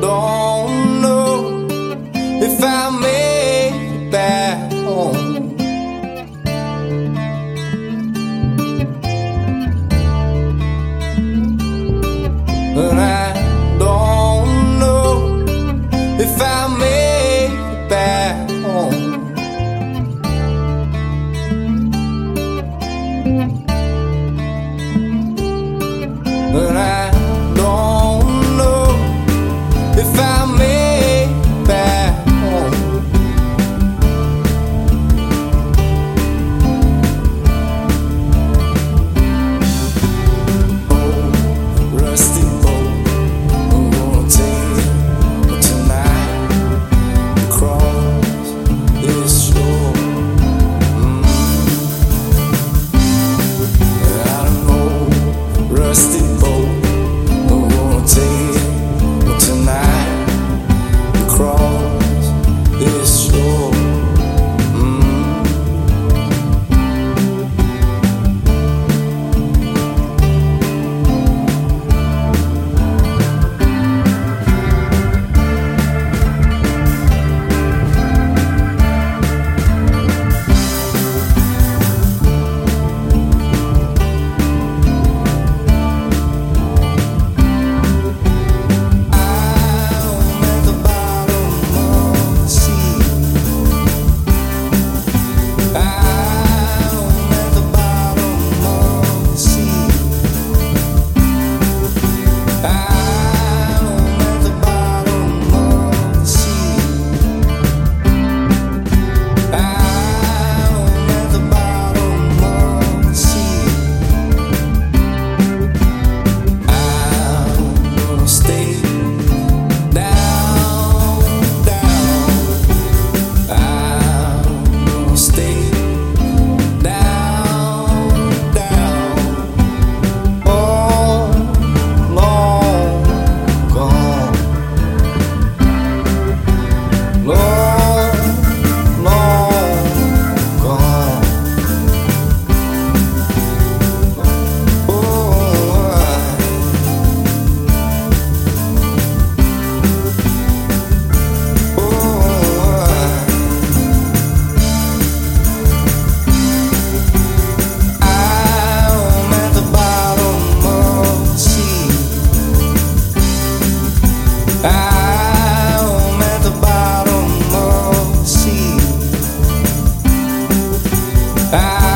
don't I'm